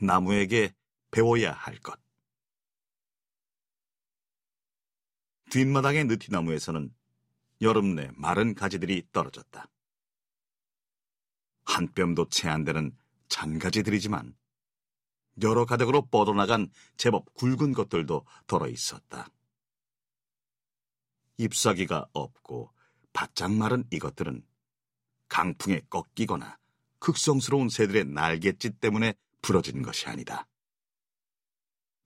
나무에게 배워야 할 것. 뒷마당의 느티나무에서는 여름 내 마른 가지들이 떨어졌다. 한 뼘도 채 안 되는 잔가지들이지만 여러 가닥으로 뻗어나간 제법 굵은 것들도 덜어 있었다. 잎사귀가 없고 바짝 마른 이것들은 강풍에 꺾이거나 극성스러운 새들의 날갯짓 때문에 부러진 것이 아니다.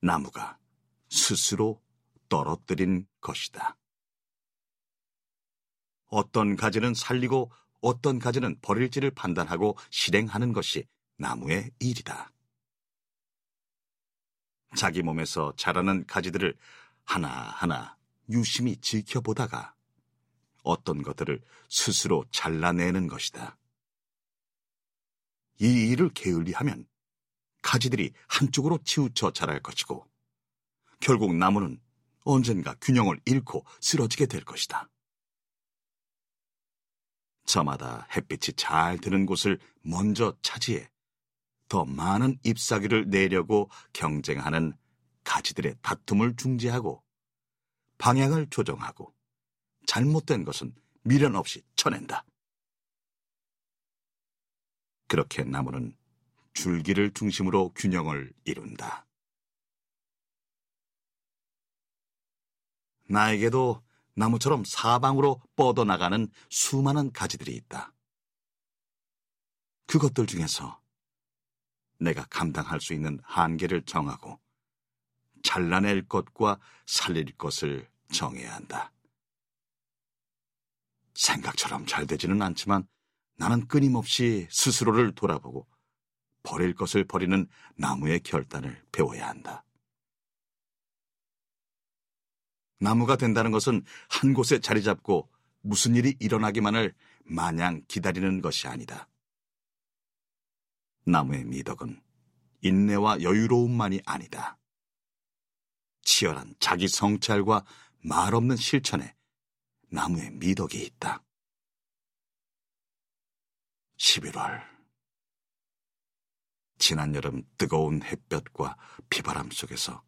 나무가 스스로 떨어뜨린 것이다. 어떤 가지는 살리고 어떤 가지는 버릴지를 판단하고 실행하는 것이 나무의 일이다. 자기 몸에서 자라는 가지들을 하나하나 유심히 지켜보다가 어떤 것들을 스스로 잘라내는 것이다. 이 일을 게을리하면 가지들이 한쪽으로 치우쳐 자랄 것이고 결국 나무는 언젠가 균형을 잃고 쓰러지게 될 것이다. 저마다 햇빛이 잘 드는 곳을 먼저 차지해 더 많은 잎사귀를 내려고 경쟁하는 가지들의 다툼을 중재하고 방향을 조정하고 잘못된 것은 미련 없이 쳐낸다. 그렇게 나무는 줄기를 중심으로 균형을 이룬다. 나에게도 나무처럼 사방으로 뻗어나가는 수많은 가지들이 있다. 그것들 중에서 내가 감당할 수 있는 한계를 정하고 잘라낼 것과 살릴 것을 정해야 한다. 생각처럼 잘 되지는 않지만 나는 끊임없이 스스로를 돌아보고 버릴 것을 버리는 나무의 결단을 배워야 한다. 나무가 된다는 것은 한 곳에 자리 잡고 무슨 일이 일어나기만을 마냥 기다리는 것이 아니다. 나무의 미덕은 인내와 여유로움만이 아니다. 치열한 자기 성찰과 말 없는 실천에 나무의 미덕이 있다. 11월 지난 여름 뜨거운 햇볕과 비바람 속에서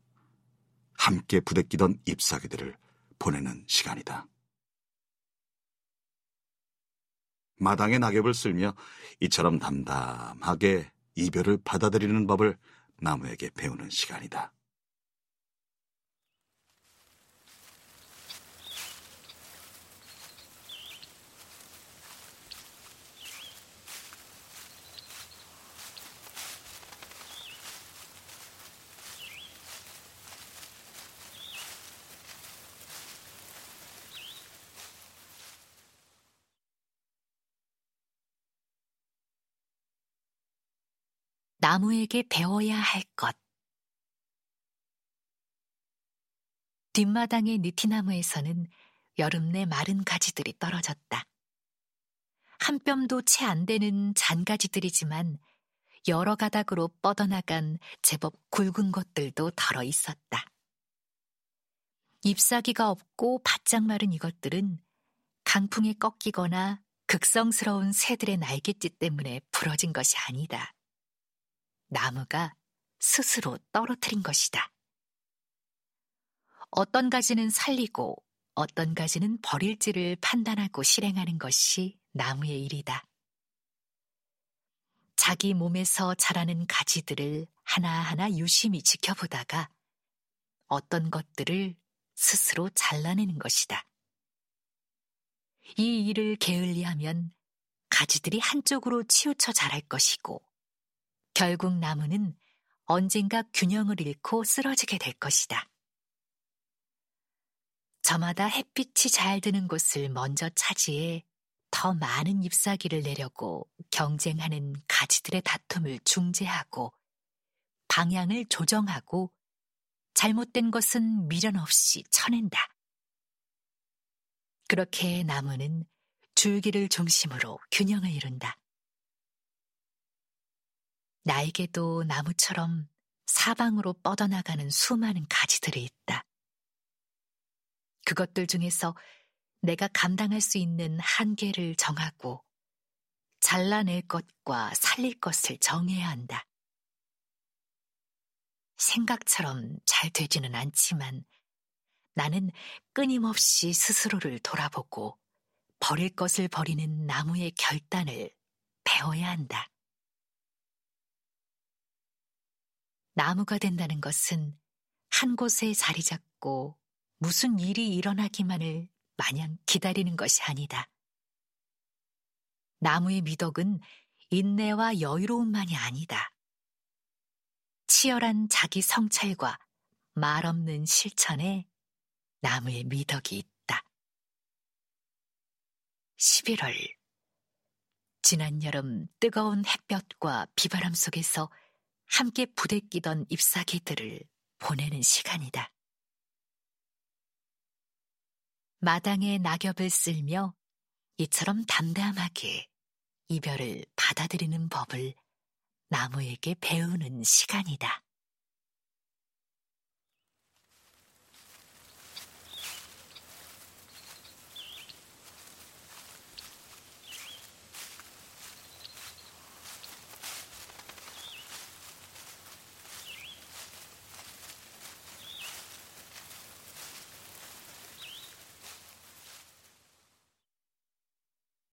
함께 부대끼던 잎사귀들을 보내는 시간이다. 마당에 낙엽을 쓸며 이처럼 담담하게 이별을 받아들이는 법을 나무에게 배우는 시간이다. 나무에게 배워야 할 것. 뒷마당의 느티나무에서는 여름 내 마른 가지들이 떨어졌다. 한 뼘도 채 안 되는 잔가지들이지만 여러 가닥으로 뻗어나간 제법 굵은 것들도 덜어 있었다. 잎사귀가 없고 바짝 마른 이것들은 강풍에 꺾이거나 극성스러운 새들의 날갯짓 때문에 부러진 것이 아니다. 나무가 스스로 떨어뜨린 것이다. 어떤 가지는 살리고 어떤 가지는 버릴지를 판단하고 실행하는 것이 나무의 일이다. 자기 몸에서 자라는 가지들을 하나하나 유심히 지켜보다가 어떤 것들을 스스로 잘라내는 것이다. 이 일을 게을리하면 가지들이 한쪽으로 치우쳐 자랄 것이고 결국 나무는 언젠가 균형을 잃고 쓰러지게 될 것이다. 저마다 햇빛이 잘 드는 곳을 먼저 차지해 더 많은 잎사귀를 내려고 경쟁하는 가지들의 다툼을 중재하고 방향을 조정하고 잘못된 것은 미련 없이 쳐낸다. 그렇게 나무는 줄기를 중심으로 균형을 이룬다. 나에게도 나무처럼 사방으로 뻗어나가는 수많은 가지들이 있다. 그것들 중에서 내가 감당할 수 있는 한계를 정하고 잘라낼 것과 살릴 것을 정해야 한다. 생각처럼 잘 되지는 않지만 나는 끊임없이 스스로를 돌아보고 버릴 것을 버리는 나무의 결단을 배워야 한다. 나무가 된다는 것은 한 곳에 자리 잡고 무슨 일이 일어나기만을 마냥 기다리는 것이 아니다. 나무의 미덕은 인내와 여유로움만이 아니다. 치열한 자기 성찰과 말 없는 실천에 나무의 미덕이 있다. 11월 지난 여름 뜨거운 햇볕과 비바람 속에서 함께 부대끼던 잎사귀들을 보내는 시간이다. 마당에 낙엽을 쓸며 이처럼 담담하게 이별을 받아들이는 법을 나무에게 배우는 시간이다.